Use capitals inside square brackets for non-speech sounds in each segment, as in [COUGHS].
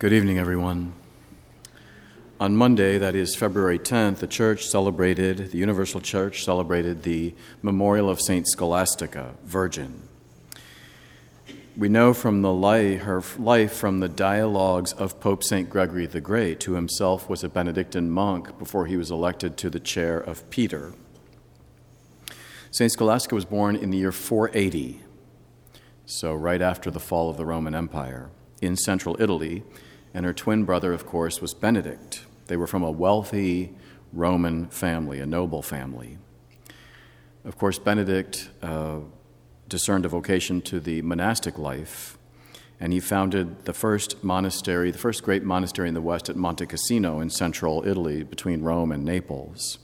Good evening, everyone. On Monday, that is February 10th, the church celebrated, the Universal Church celebrated the memorial of Saint Scholastica, Virgin. We know from the life, her life from the dialogues of Pope St. Gregory the Great, who himself was a Benedictine monk before he was elected to the chair of Peter. St. Scholastica was born in the year 480, so right after the fall of the Roman Empire, in central Italy and her twin brother, of course, was Benedict. They were from a wealthy Roman family, a noble family. Of course, Benedict uh, discerned a vocation to the monastic life, and he founded the first monastery, the first great monastery in the West at Monte Cassino in central Italy between Rome and Naples.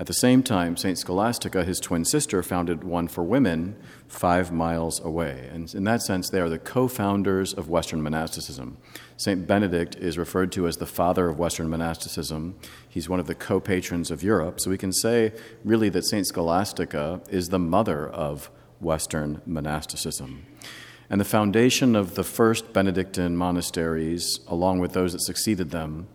At the same time, St. Scholastica, his twin sister, founded one for women five miles away. And in that sense, they are the co founders of Western monasticism. St. Benedict is referred to as the father of Western monasticism. He's one of the co patrons of Europe. So we can say, really, that St. Scholastica is the mother of Western monasticism. And the foundation of the first Benedictine monasteries, along with those that succeeded them,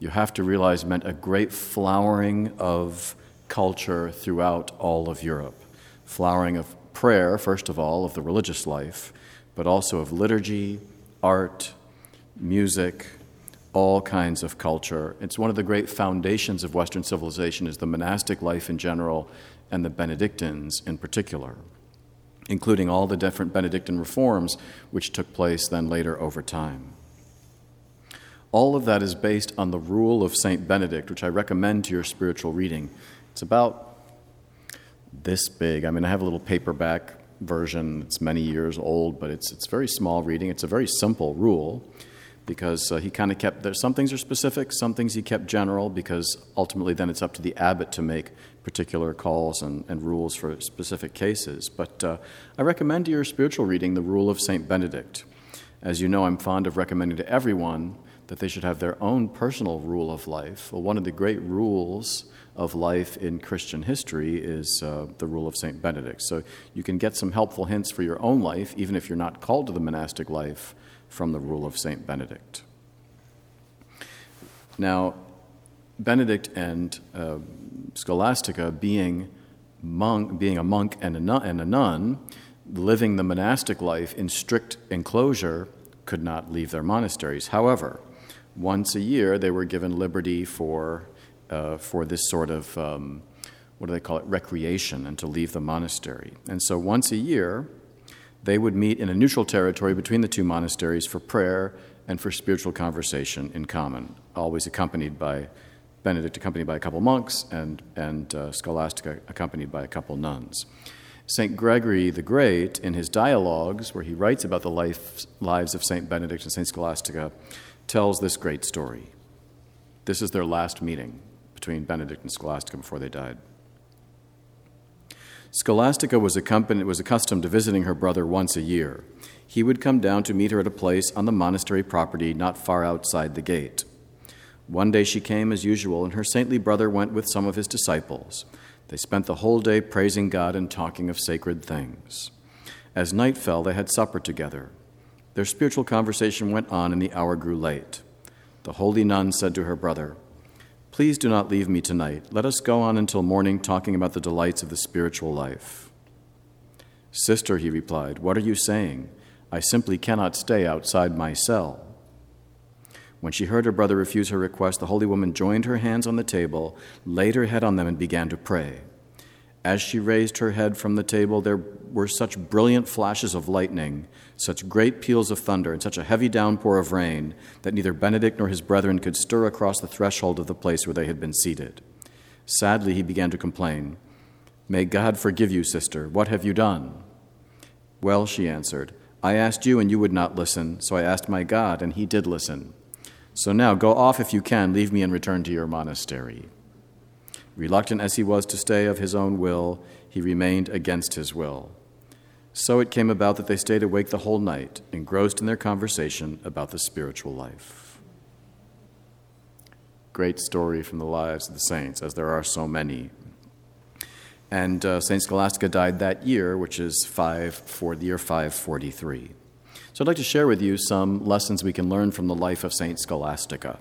you have to realize meant a great flowering of culture throughout all of Europe. Flowering of prayer, first of all, of the religious life, but also of liturgy, art, music, all kinds of culture. It's one of the great foundations of Western civilization is the monastic life in general and the Benedictines in particular, including all the different Benedictine reforms which took place then later over time. All of that is based on the rule of St. Benedict, which I recommend to your spiritual reading. It's about this big. I mean, I have a little paperback version. It's many years old, but it's, it's very small reading. It's a very simple rule because uh, he kind of kept there. Some things are specific, some things he kept general because ultimately then it's up to the abbot to make particular calls and, and rules for specific cases. But uh, I recommend to your spiritual reading the rule of St. Benedict. As you know, I'm fond of recommending to everyone that they should have their own personal rule of life. Well, one of the great rules of life in Christian history is uh, the rule of St. Benedict. So you can get some helpful hints for your own life, even if you're not called to the monastic life, from the rule of St. Benedict. Now, Benedict and uh, Scholastica, being, monk, being a monk and a, nun, and a nun, living the monastic life in strict enclosure, could not leave their monasteries. However, once a year they were given liberty for uh, for this sort of, um, what do they call it, recreation and to leave the monastery. And so once a year, they would meet in a neutral territory between the two monasteries for prayer and for spiritual conversation in common, always accompanied by Benedict, accompanied by a couple monks, and, and uh, Scholastica, accompanied by a couple nuns. St. Gregory the Great, in his dialogues, where he writes about the life, lives of St. Benedict and St. Scholastica, tells this great story. This is their last meeting between Benedict and Scholastica before they died. Scholastica was, was accustomed to visiting her brother once a year. He would come down to meet her at a place on the monastery property not far outside the gate. One day she came as usual, and her saintly brother went with some of his disciples. They spent the whole day praising God and talking of sacred things. As night fell, they had supper together. Their spiritual conversation went on, and the hour grew late. The holy nun said to her brother, Please do not leave me tonight. Let us go on until morning talking about the delights of the spiritual life. Sister, he replied, what are you saying? I simply cannot stay outside my cell. When she heard her brother refuse her request, the holy woman joined her hands on the table, laid her head on them, and began to pray. As she raised her head from the table, there were such brilliant flashes of lightning such great peals of thunder and such a heavy downpour of rain that neither Benedict nor his brethren could stir across the threshold of the place where they had been seated. Sadly, he began to complain. May God forgive you, sister. What have you done? Well, she answered, I asked you and you would not listen, so I asked my God, and he did listen. So now go off if you can, leave me and return to your monastery. Reluctant as he was to stay of his own will, he remained against his will. So it came about that they stayed awake the whole night, engrossed in their conversation about the spiritual life. Great story from the lives of the saints, as there are so many. And uh, Saint Scholastica died that year, which is five for the year 543. So I'd like to share with you some lessons we can learn from the life of Saint Scholastica.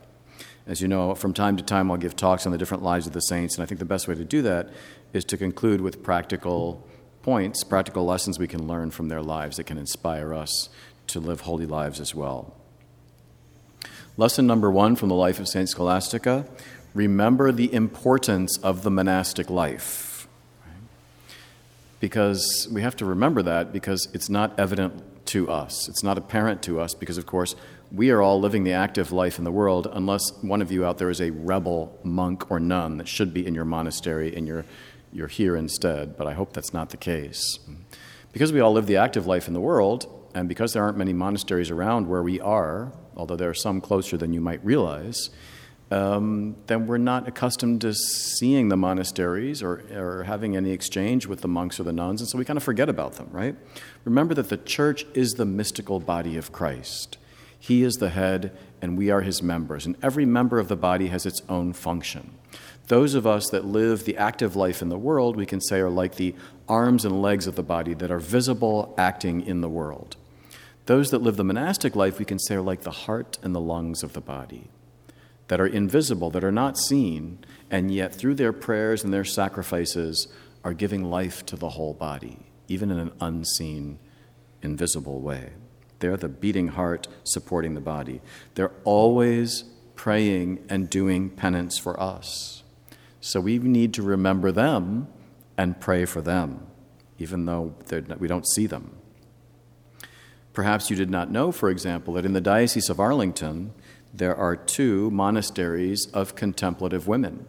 As you know, from time to time I'll give talks on the different lives of the saints, and I think the best way to do that is to conclude with practical points, practical lessons we can learn from their lives that can inspire us to live holy lives as well. Lesson number one from the life of Saint Scholastica remember the importance of the monastic life. Because we have to remember that because it's not evident to us. It's not apparent to us because, of course, we are all living the active life in the world unless one of you out there is a rebel monk or nun that should be in your monastery in you're, you're here instead. But I hope that's not the case. Because we all live the active life in the world, and because there aren't many monasteries around where we are, although there are some closer than you might realize, um, then we're not accustomed to seeing the monasteries or, or having any exchange with the monks or the nuns, and so we kind of forget about them, right? Remember that the church is the mystical body of Christ. He is the head, and we are his members, and every member of the body has its own function. Those of us that live the active life in the world, we can say, are like the arms and legs of the body that are visible, acting in the world. Those that live the monastic life, we can say, are like the heart and the lungs of the body that are invisible, that are not seen, and yet through their prayers and their sacrifices are giving life to the whole body, even in an unseen, invisible way. They're the beating heart supporting the body. They're always praying and doing penance for us. So we need to remember them and pray for them, even though we don't see them. Perhaps you did not know, for example, that in the Diocese of Arlington, there are two monasteries of contemplative women.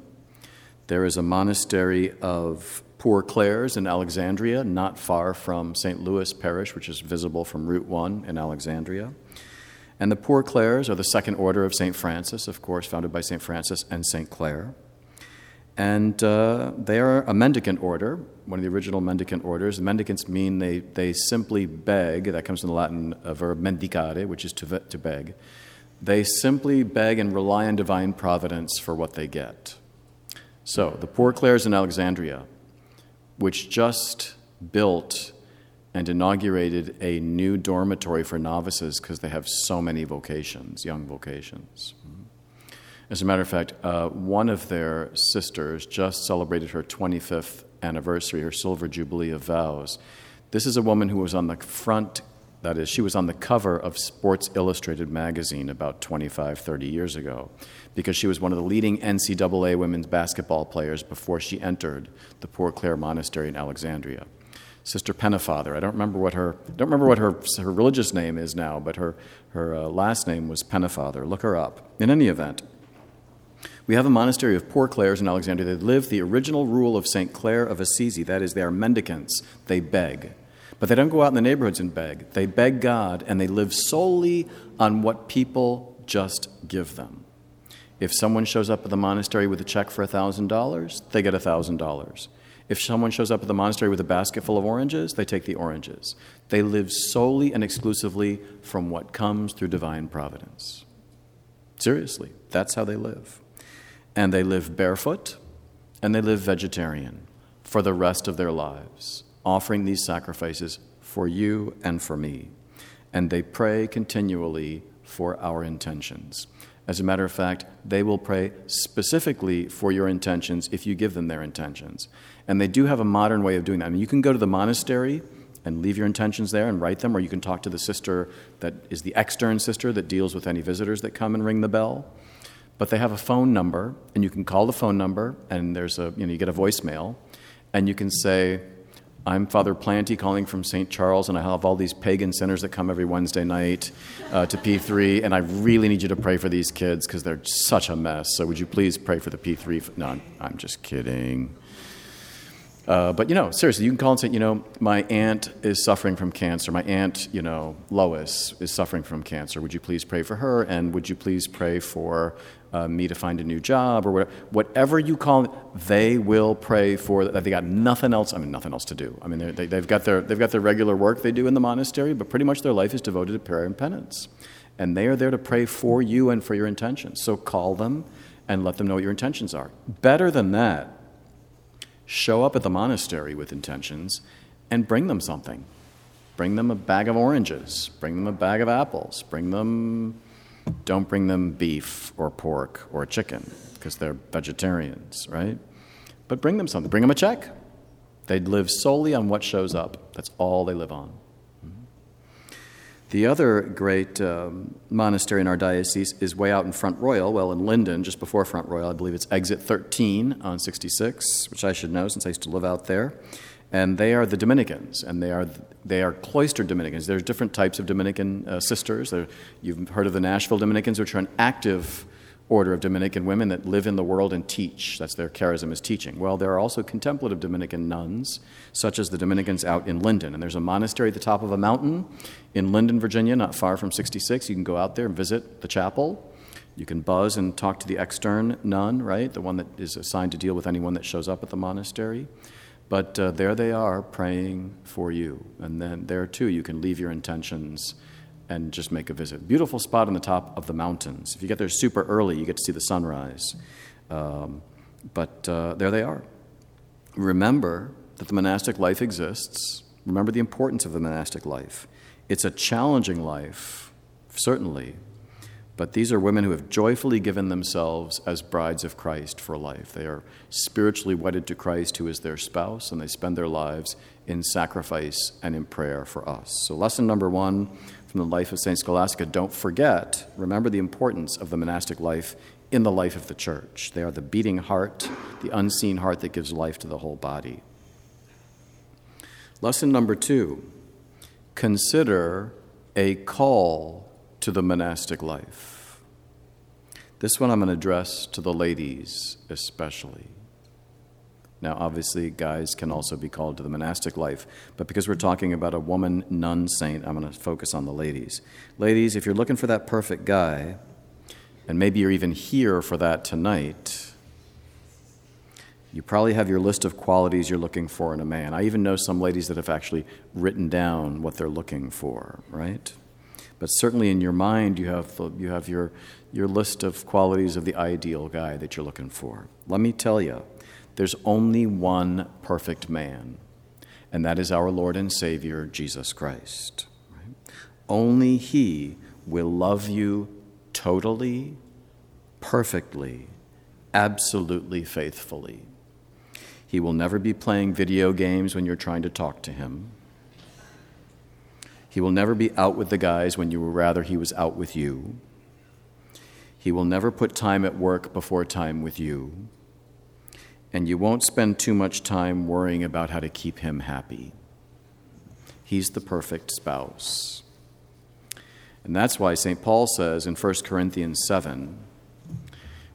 There is a monastery of Poor Clares in Alexandria, not far from St. Louis Parish, which is visible from Route 1 in Alexandria. And the Poor Clares are the second order of St. Francis, of course, founded by St. Francis and St. Clare. And uh, they are a mendicant order, one of the original mendicant orders. Mendicants mean they, they simply beg, that comes from the Latin verb mendicare, which is to, to beg. They simply beg and rely on divine providence for what they get. So, the Poor Clares in Alexandria, which just built and inaugurated a new dormitory for novices because they have so many vocations, young vocations. As a matter of fact, uh, one of their sisters just celebrated her 25th anniversary, her silver jubilee of vows. This is a woman who was on the front that is, she was on the cover of Sports Illustrated magazine about 25, 30 years ago because she was one of the leading NCAA women's basketball players before she entered the Poor Clare Monastery in Alexandria. Sister Pennefather, I don't remember what her, I don't remember what her, her religious name is now, but her, her uh, last name was Pennefather. Look her up. In any event, we have a monastery of Poor Clares in Alexandria that live the original rule of St. Clare of Assisi. That is, they are mendicants, they beg. But they don't go out in the neighborhoods and beg. They beg God and they live solely on what people just give them. If someone shows up at the monastery with a check for $1,000, they get $1,000. If someone shows up at the monastery with a basket full of oranges, they take the oranges. They live solely and exclusively from what comes through divine providence. Seriously, that's how they live. And they live barefoot and they live vegetarian for the rest of their lives offering these sacrifices for you and for me. And they pray continually for our intentions. As a matter of fact, they will pray specifically for your intentions if you give them their intentions. And they do have a modern way of doing that. I mean, you can go to the monastery and leave your intentions there and write them, or you can talk to the sister that is the extern sister that deals with any visitors that come and ring the bell. But they have a phone number, and you can call the phone number, and there's a, you know, you get a voicemail, and you can say, I'm Father Planty calling from St. Charles, and I have all these pagan sinners that come every Wednesday night uh, to P3, and I really need you to pray for these kids because they're such a mess. So would you please pray for the P3? No, I'm just kidding. Uh, but you know, seriously, you can call and say, you know, my aunt is suffering from cancer. My aunt, you know, Lois is suffering from cancer. Would you please pray for her? And would you please pray for uh, me to find a new job or whatever? Whatever you call it, they will pray for that. They got nothing else. I mean, nothing else to do. I mean, they, they've got their they've got their regular work they do in the monastery, but pretty much their life is devoted to prayer and penance. And they are there to pray for you and for your intentions. So call them and let them know what your intentions are. Better than that show up at the monastery with intentions and bring them something. Bring them a bag of oranges. Bring them a bag of apples. Bring them, don't bring them beef or pork or chicken because they're vegetarians, right? But bring them something. Bring them a check. They live solely on what shows up. That's all they live on. The other great um, monastery in our diocese is way out in Front Royal, well, in Linden, just before Front Royal. I believe it's exit 13 on 66, which I should know since I used to live out there. And they are the Dominicans, and they are, they are cloistered Dominicans. There's different types of Dominican uh, sisters. There, you've heard of the Nashville Dominicans, which are an active order of Dominican women that live in the world and teach. That's their charism is teaching. Well, there are also contemplative Dominican nuns, such as the Dominicans out in Linden. And there's a monastery at the top of a mountain in Linden, Virginia, not far from 66. You can go out there and visit the chapel. You can buzz and talk to the extern nun, right? The one that is assigned to deal with anyone that shows up at the monastery. But uh, there they are praying for you. And then there too, you can leave your intentions and just make a visit. Beautiful spot on the top of the mountains. If you get there super early, you get to see the sunrise. Um, but uh, there they are. Remember that the monastic life exists. Remember the importance of the monastic life. It's a challenging life, certainly, but these are women who have joyfully given themselves as brides of Christ for life. They are spiritually wedded to Christ, who is their spouse, and they spend their lives in sacrifice and in prayer for us. So, lesson number one from the life of St. Scholastica don't forget, remember the importance of the monastic life in the life of the church. They are the beating heart, the unseen heart that gives life to the whole body. Lesson number two consider a call to the monastic life. This one I'm going to address to the ladies especially. Now, obviously, guys can also be called to the monastic life, but because we're talking about a woman nun saint, I'm going to focus on the ladies. Ladies, if you're looking for that perfect guy, and maybe you're even here for that tonight, you probably have your list of qualities you're looking for in a man. I even know some ladies that have actually written down what they're looking for, right? But certainly in your mind, you have, you have your, your list of qualities of the ideal guy that you're looking for. Let me tell you, there's only one perfect man, and that is our Lord and Savior, Jesus Christ. Right? Only He will love you totally, perfectly, absolutely faithfully. He will never be playing video games when you're trying to talk to him. He will never be out with the guys when you would rather he was out with you. He will never put time at work before time with you and you won't spend too much time worrying about how to keep him happy. He's the perfect spouse. And that's why St. Paul says in 1 Corinthians 7,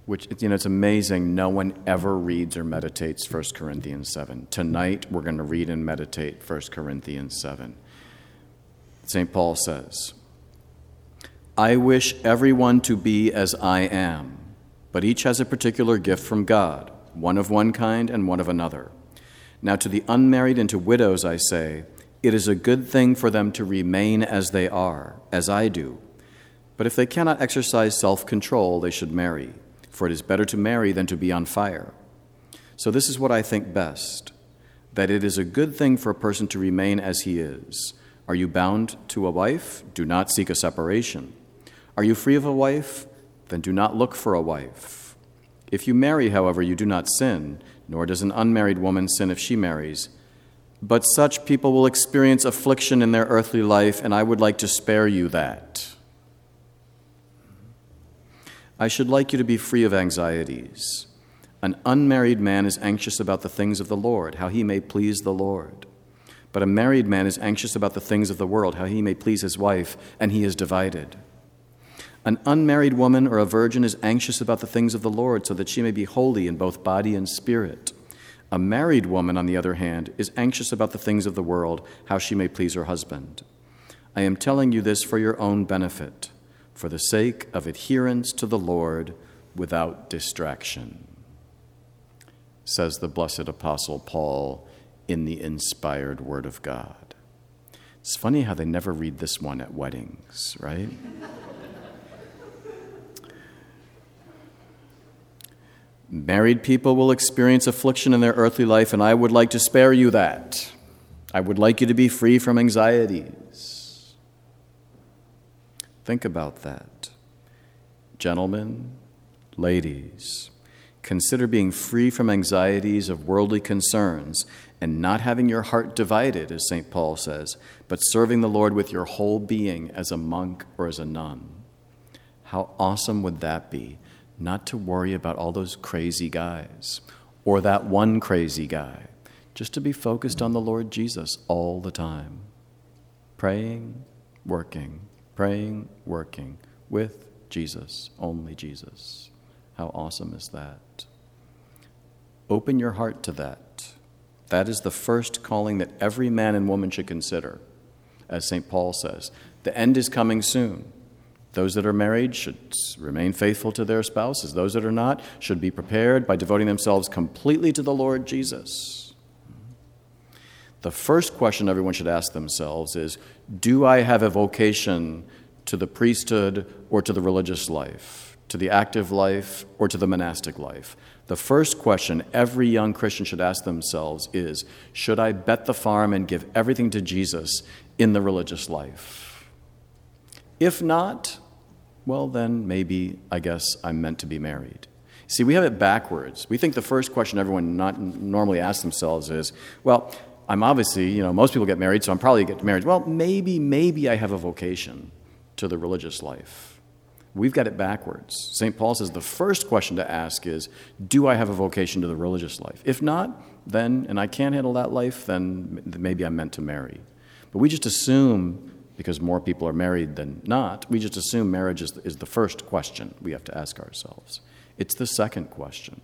which, you know, it's amazing, no one ever reads or meditates 1 Corinthians 7. Tonight, we're going to read and meditate 1 Corinthians 7. St. Paul says, I wish everyone to be as I am, but each has a particular gift from God one of one kind and one of another. Now, to the unmarried and to widows, I say, it is a good thing for them to remain as they are, as I do. But if they cannot exercise self control, they should marry, for it is better to marry than to be on fire. So, this is what I think best that it is a good thing for a person to remain as he is. Are you bound to a wife? Do not seek a separation. Are you free of a wife? Then do not look for a wife. If you marry, however, you do not sin, nor does an unmarried woman sin if she marries. But such people will experience affliction in their earthly life, and I would like to spare you that. I should like you to be free of anxieties. An unmarried man is anxious about the things of the Lord, how he may please the Lord. But a married man is anxious about the things of the world, how he may please his wife, and he is divided. An unmarried woman or a virgin is anxious about the things of the Lord so that she may be holy in both body and spirit. A married woman, on the other hand, is anxious about the things of the world, how she may please her husband. I am telling you this for your own benefit, for the sake of adherence to the Lord without distraction, says the blessed Apostle Paul in the inspired Word of God. It's funny how they never read this one at weddings, right? Married people will experience affliction in their earthly life, and I would like to spare you that. I would like you to be free from anxieties. Think about that. Gentlemen, ladies, consider being free from anxieties of worldly concerns and not having your heart divided, as St. Paul says, but serving the Lord with your whole being as a monk or as a nun. How awesome would that be? Not to worry about all those crazy guys or that one crazy guy, just to be focused on the Lord Jesus all the time. Praying, working, praying, working with Jesus, only Jesus. How awesome is that? Open your heart to that. That is the first calling that every man and woman should consider, as St. Paul says. The end is coming soon. Those that are married should remain faithful to their spouses. Those that are not should be prepared by devoting themselves completely to the Lord Jesus. The first question everyone should ask themselves is Do I have a vocation to the priesthood or to the religious life, to the active life or to the monastic life? The first question every young Christian should ask themselves is Should I bet the farm and give everything to Jesus in the religious life? If not, well, then maybe I guess I'm meant to be married. See, we have it backwards. We think the first question everyone not normally asks themselves is, well, I'm obviously, you know, most people get married, so I'm probably get married. Well, maybe, maybe I have a vocation to the religious life. We've got it backwards. St. Paul says the first question to ask is Do I have a vocation to the religious life? If not, then, and I can't handle that life, then maybe I'm meant to marry. But we just assume, because more people are married than not, we just assume marriage is, is the first question we have to ask ourselves. It's the second question.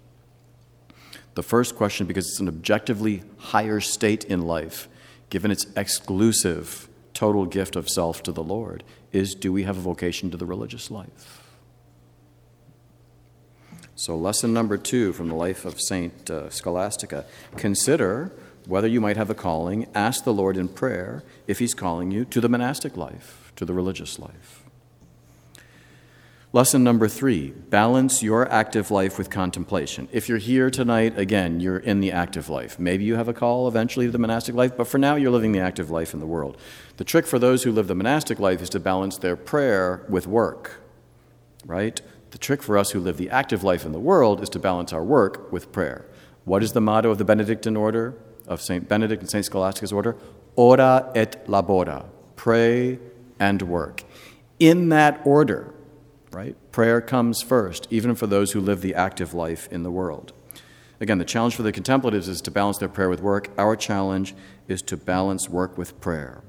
The first question, because it's an objectively higher state in life, given its exclusive total gift of self to the Lord, is do we have a vocation to the religious life? So, lesson number two from the life of Saint uh, Scholastica consider whether you might have a calling. Ask the Lord in prayer if He's calling you to the monastic life, to the religious life. Lesson number three balance your active life with contemplation. If you're here tonight, again, you're in the active life. Maybe you have a call eventually to the monastic life, but for now, you're living the active life in the world. The trick for those who live the monastic life is to balance their prayer with work, right? The trick for us who live the active life in the world is to balance our work with prayer. What is the motto of the Benedictine order, of St. Benedict and St. Scholastica's order? Ora et labora, pray and work. In that order, right? Prayer comes first, even for those who live the active life in the world. Again, the challenge for the contemplatives is to balance their prayer with work. Our challenge is to balance work with prayer.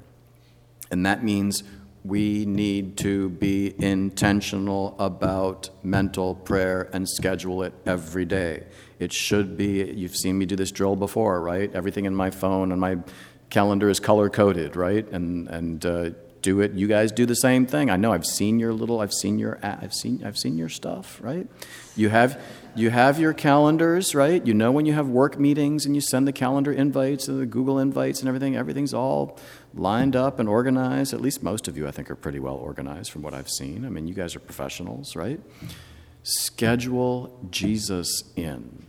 And that means we need to be intentional about mental prayer and schedule it every day. It should be, you've seen me do this drill before, right? Everything in my phone and my calendar is color coded, right? And, and uh, do it. You guys do the same thing. I know. I've seen your little. I've seen your. I've seen. I've seen your stuff. Right. You have. You have your calendars. Right. You know when you have work meetings and you send the calendar invites and the Google invites and everything. Everything's all lined up and organized. At least most of you, I think, are pretty well organized from what I've seen. I mean, you guys are professionals, right? Schedule Jesus in,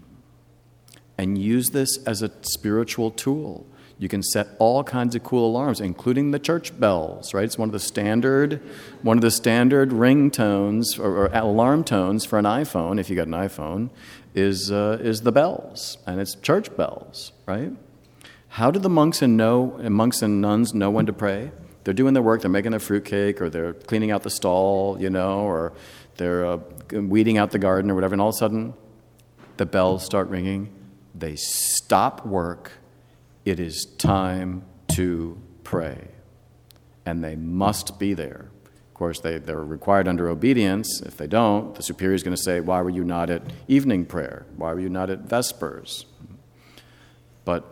and use this as a spiritual tool you can set all kinds of cool alarms, including the church bells, right? It's one of the standard, one of the standard ringtones or, or alarm tones for an iPhone, if you got an iPhone, is, uh, is the bells, and it's church bells, right? How do the monks and know, monks and nuns know when to pray? They're doing their work, they're making their fruitcake, or they're cleaning out the stall, you know, or they're uh, weeding out the garden or whatever, and all of a sudden the bells start ringing. They stop work it is time to pray. And they must be there. Of course, they, they're required under obedience. If they don't, the superior is going to say, Why were you not at evening prayer? Why were you not at Vespers? But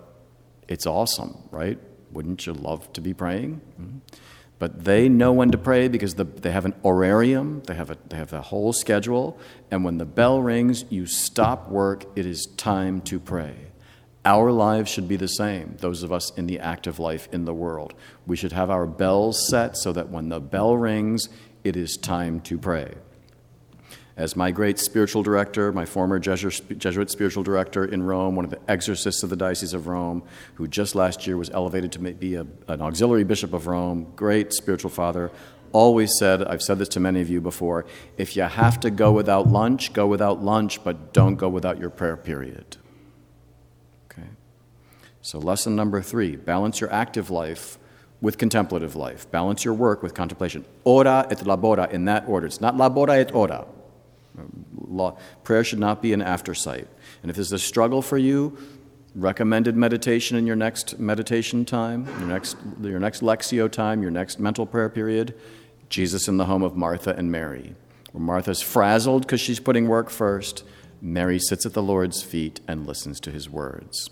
it's awesome, right? Wouldn't you love to be praying? But they know when to pray because the, they have an horarium, they have, a, they have a whole schedule, and when the bell rings, you stop work, it is time to pray. Our lives should be the same, those of us in the active life in the world. We should have our bells set so that when the bell rings, it is time to pray. As my great spiritual director, my former Jesuit spiritual director in Rome, one of the exorcists of the Diocese of Rome, who just last year was elevated to be a, an auxiliary bishop of Rome, great spiritual father, always said, I've said this to many of you before, if you have to go without lunch, go without lunch, but don't go without your prayer period. So, lesson number three balance your active life with contemplative life. Balance your work with contemplation. Ora et labora in that order. It's not labora et ora. prayer should not be an aftersight. And if there's a struggle for you, recommended meditation in your next meditation time, your next, your next Lectio time, your next mental prayer period, Jesus in the home of Martha and Mary. Where Martha's frazzled because she's putting work first, Mary sits at the Lord's feet and listens to his words.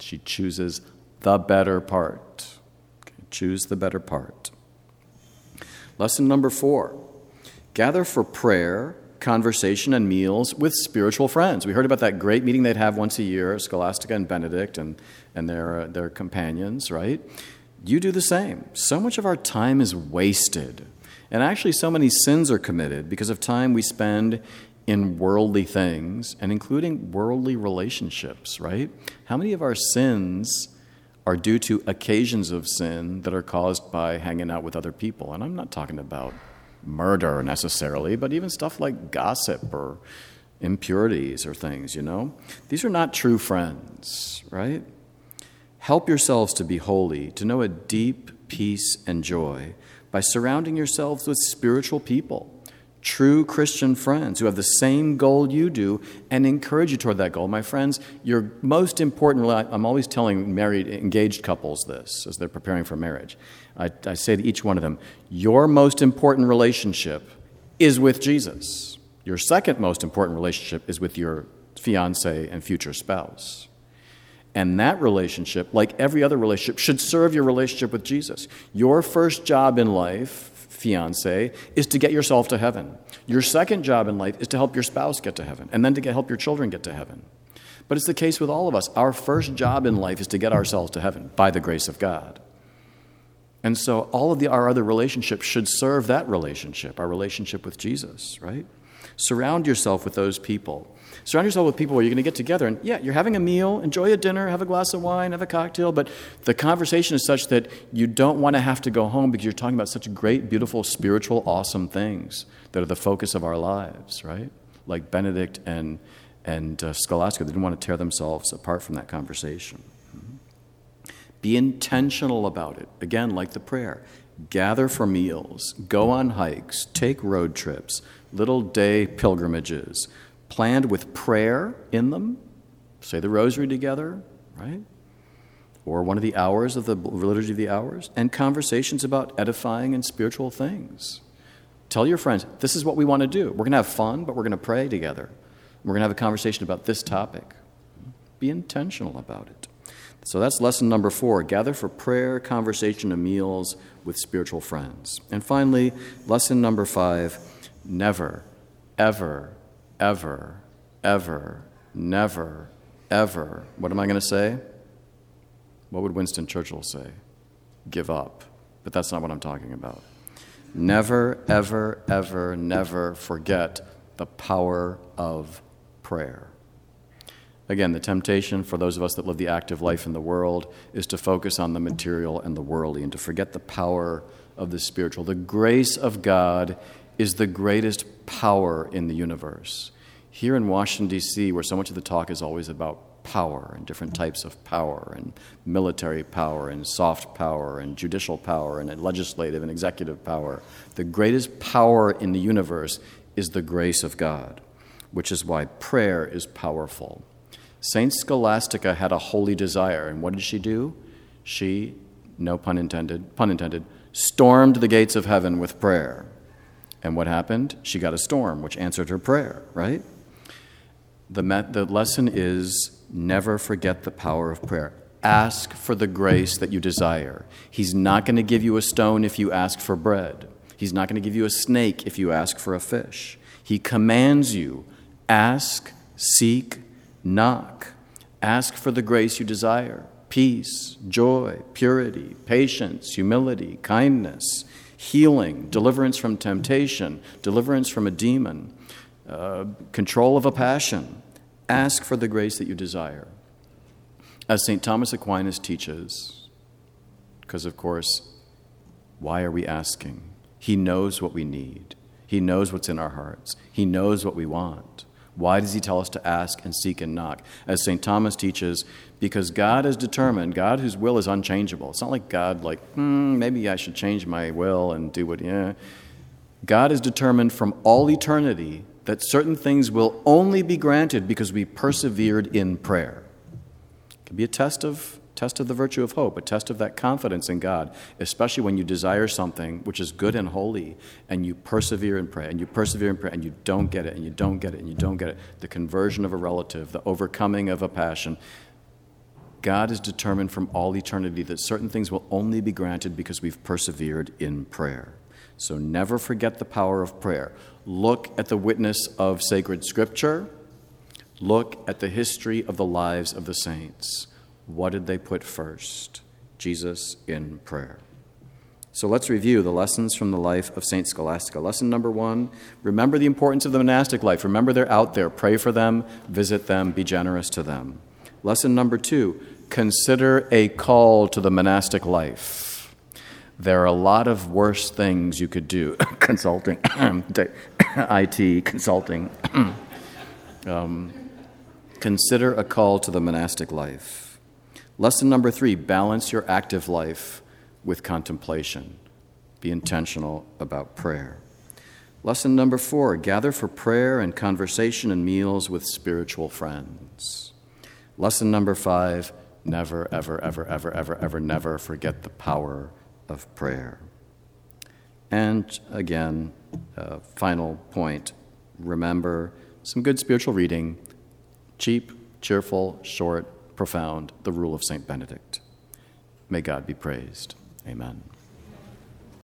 She chooses the better part. Okay, choose the better part. Lesson number four gather for prayer, conversation, and meals with spiritual friends. We heard about that great meeting they'd have once a year, Scholastica and Benedict and, and their, uh, their companions, right? You do the same. So much of our time is wasted and actually, so many sins are committed because of time we spend in worldly things and including worldly relationships, right? How many of our sins are due to occasions of sin that are caused by hanging out with other people? And I'm not talking about murder necessarily, but even stuff like gossip or impurities or things, you know? These are not true friends, right? Help yourselves to be holy, to know a deep peace and joy by surrounding yourselves with spiritual people, true Christian friends who have the same goal you do and encourage you toward that goal. My friends, your most important, I'm always telling married, engaged couples this as they're preparing for marriage. I, I say to each one of them, your most important relationship is with Jesus. Your second most important relationship is with your fiance and future spouse. And that relationship, like every other relationship, should serve your relationship with Jesus. Your first job in life, fiance, is to get yourself to heaven. Your second job in life is to help your spouse get to heaven, and then to get, help your children get to heaven. But it's the case with all of us. Our first job in life is to get ourselves to heaven by the grace of God. And so all of the, our other relationships should serve that relationship, our relationship with Jesus, right? Surround yourself with those people Surround yourself with people where you're going to get together and, yeah, you're having a meal, enjoy a dinner, have a glass of wine, have a cocktail, but the conversation is such that you don't want to have to go home because you're talking about such great, beautiful, spiritual, awesome things that are the focus of our lives, right? Like Benedict and, and uh, Scholastica, they didn't want to tear themselves apart from that conversation. Mm-hmm. Be intentional about it. Again, like the prayer. Gather for meals, go on hikes, take road trips, little day pilgrimages planned with prayer in them, say the rosary together, right? Or one of the hours of the liturgy of the hours, and conversations about edifying and spiritual things. Tell your friends, this is what we want to do. We're going to have fun, but we're going to pray together. We're going to have a conversation about this topic. Be intentional about it. So that's lesson number four gather for prayer, conversation, and meals with spiritual friends. And finally, lesson number five never, ever ever, ever, never, ever. What am I going to say? What would Winston Churchill say? Give up. But that's not what I'm talking about. Never, ever, ever, never forget the power of prayer. Again, the temptation for those of us that live the active life in the world is to focus on the material and the worldly and to forget the power of the spiritual. The grace of God is the greatest power in the universe. Here in Washington, D.C., where so much of the talk is always about power and different types of power, and military power, and soft power, and judicial power, and legislative and executive power, the greatest power in the universe is the grace of God, which is why prayer is powerful. Saint Scholastica had a holy desire, and what did she do? She, no pun intended, pun intended, stormed the gates of heaven with prayer. And what happened? She got a storm, which answered her prayer, right? The, met, the lesson is never forget the power of prayer. Ask for the grace that you desire. He's not going to give you a stone if you ask for bread. He's not going to give you a snake if you ask for a fish. He commands you ask, seek, knock. Ask for the grace you desire peace, joy, purity, patience, humility, kindness, healing, deliverance from temptation, deliverance from a demon, uh, control of a passion, ask for the grace that you desire. As St. Thomas Aquinas teaches, because of course, why are we asking? He knows what we need. He knows what's in our hearts. He knows what we want. Why does he tell us to ask and seek and knock? As St. Thomas teaches, because God is determined, God whose will is unchangeable. It's not like God, like, hmm, maybe I should change my will and do what, yeah. God is determined from all eternity that certain things will only be granted because we persevered in prayer. It can be a test of test of the virtue of hope, a test of that confidence in God, especially when you desire something which is good and holy and you persevere in prayer and you persevere in prayer and you don't get it and you don't get it and you don't get it. The conversion of a relative, the overcoming of a passion. God is determined from all eternity that certain things will only be granted because we've persevered in prayer. So never forget the power of prayer. Look at the witness of sacred scripture. Look at the history of the lives of the saints. What did they put first? Jesus in prayer. So let's review the lessons from the life of St. Scholastica. Lesson number one remember the importance of the monastic life. Remember they're out there. Pray for them, visit them, be generous to them. Lesson number two consider a call to the monastic life. There are a lot of worse things you could do [COUGHS] consulting, [COUGHS] [COUGHS] IT, consulting. um, consider a call to the monastic life. Lesson number three balance your active life with contemplation. Be intentional about prayer. Lesson number four gather for prayer and conversation and meals with spiritual friends. Lesson number five never, ever, ever, ever, ever, ever, never forget the power of prayer. And again, uh, final point remember some good spiritual reading, cheap, cheerful, short, profound, the rule of St. Benedict. May God be praised. Amen.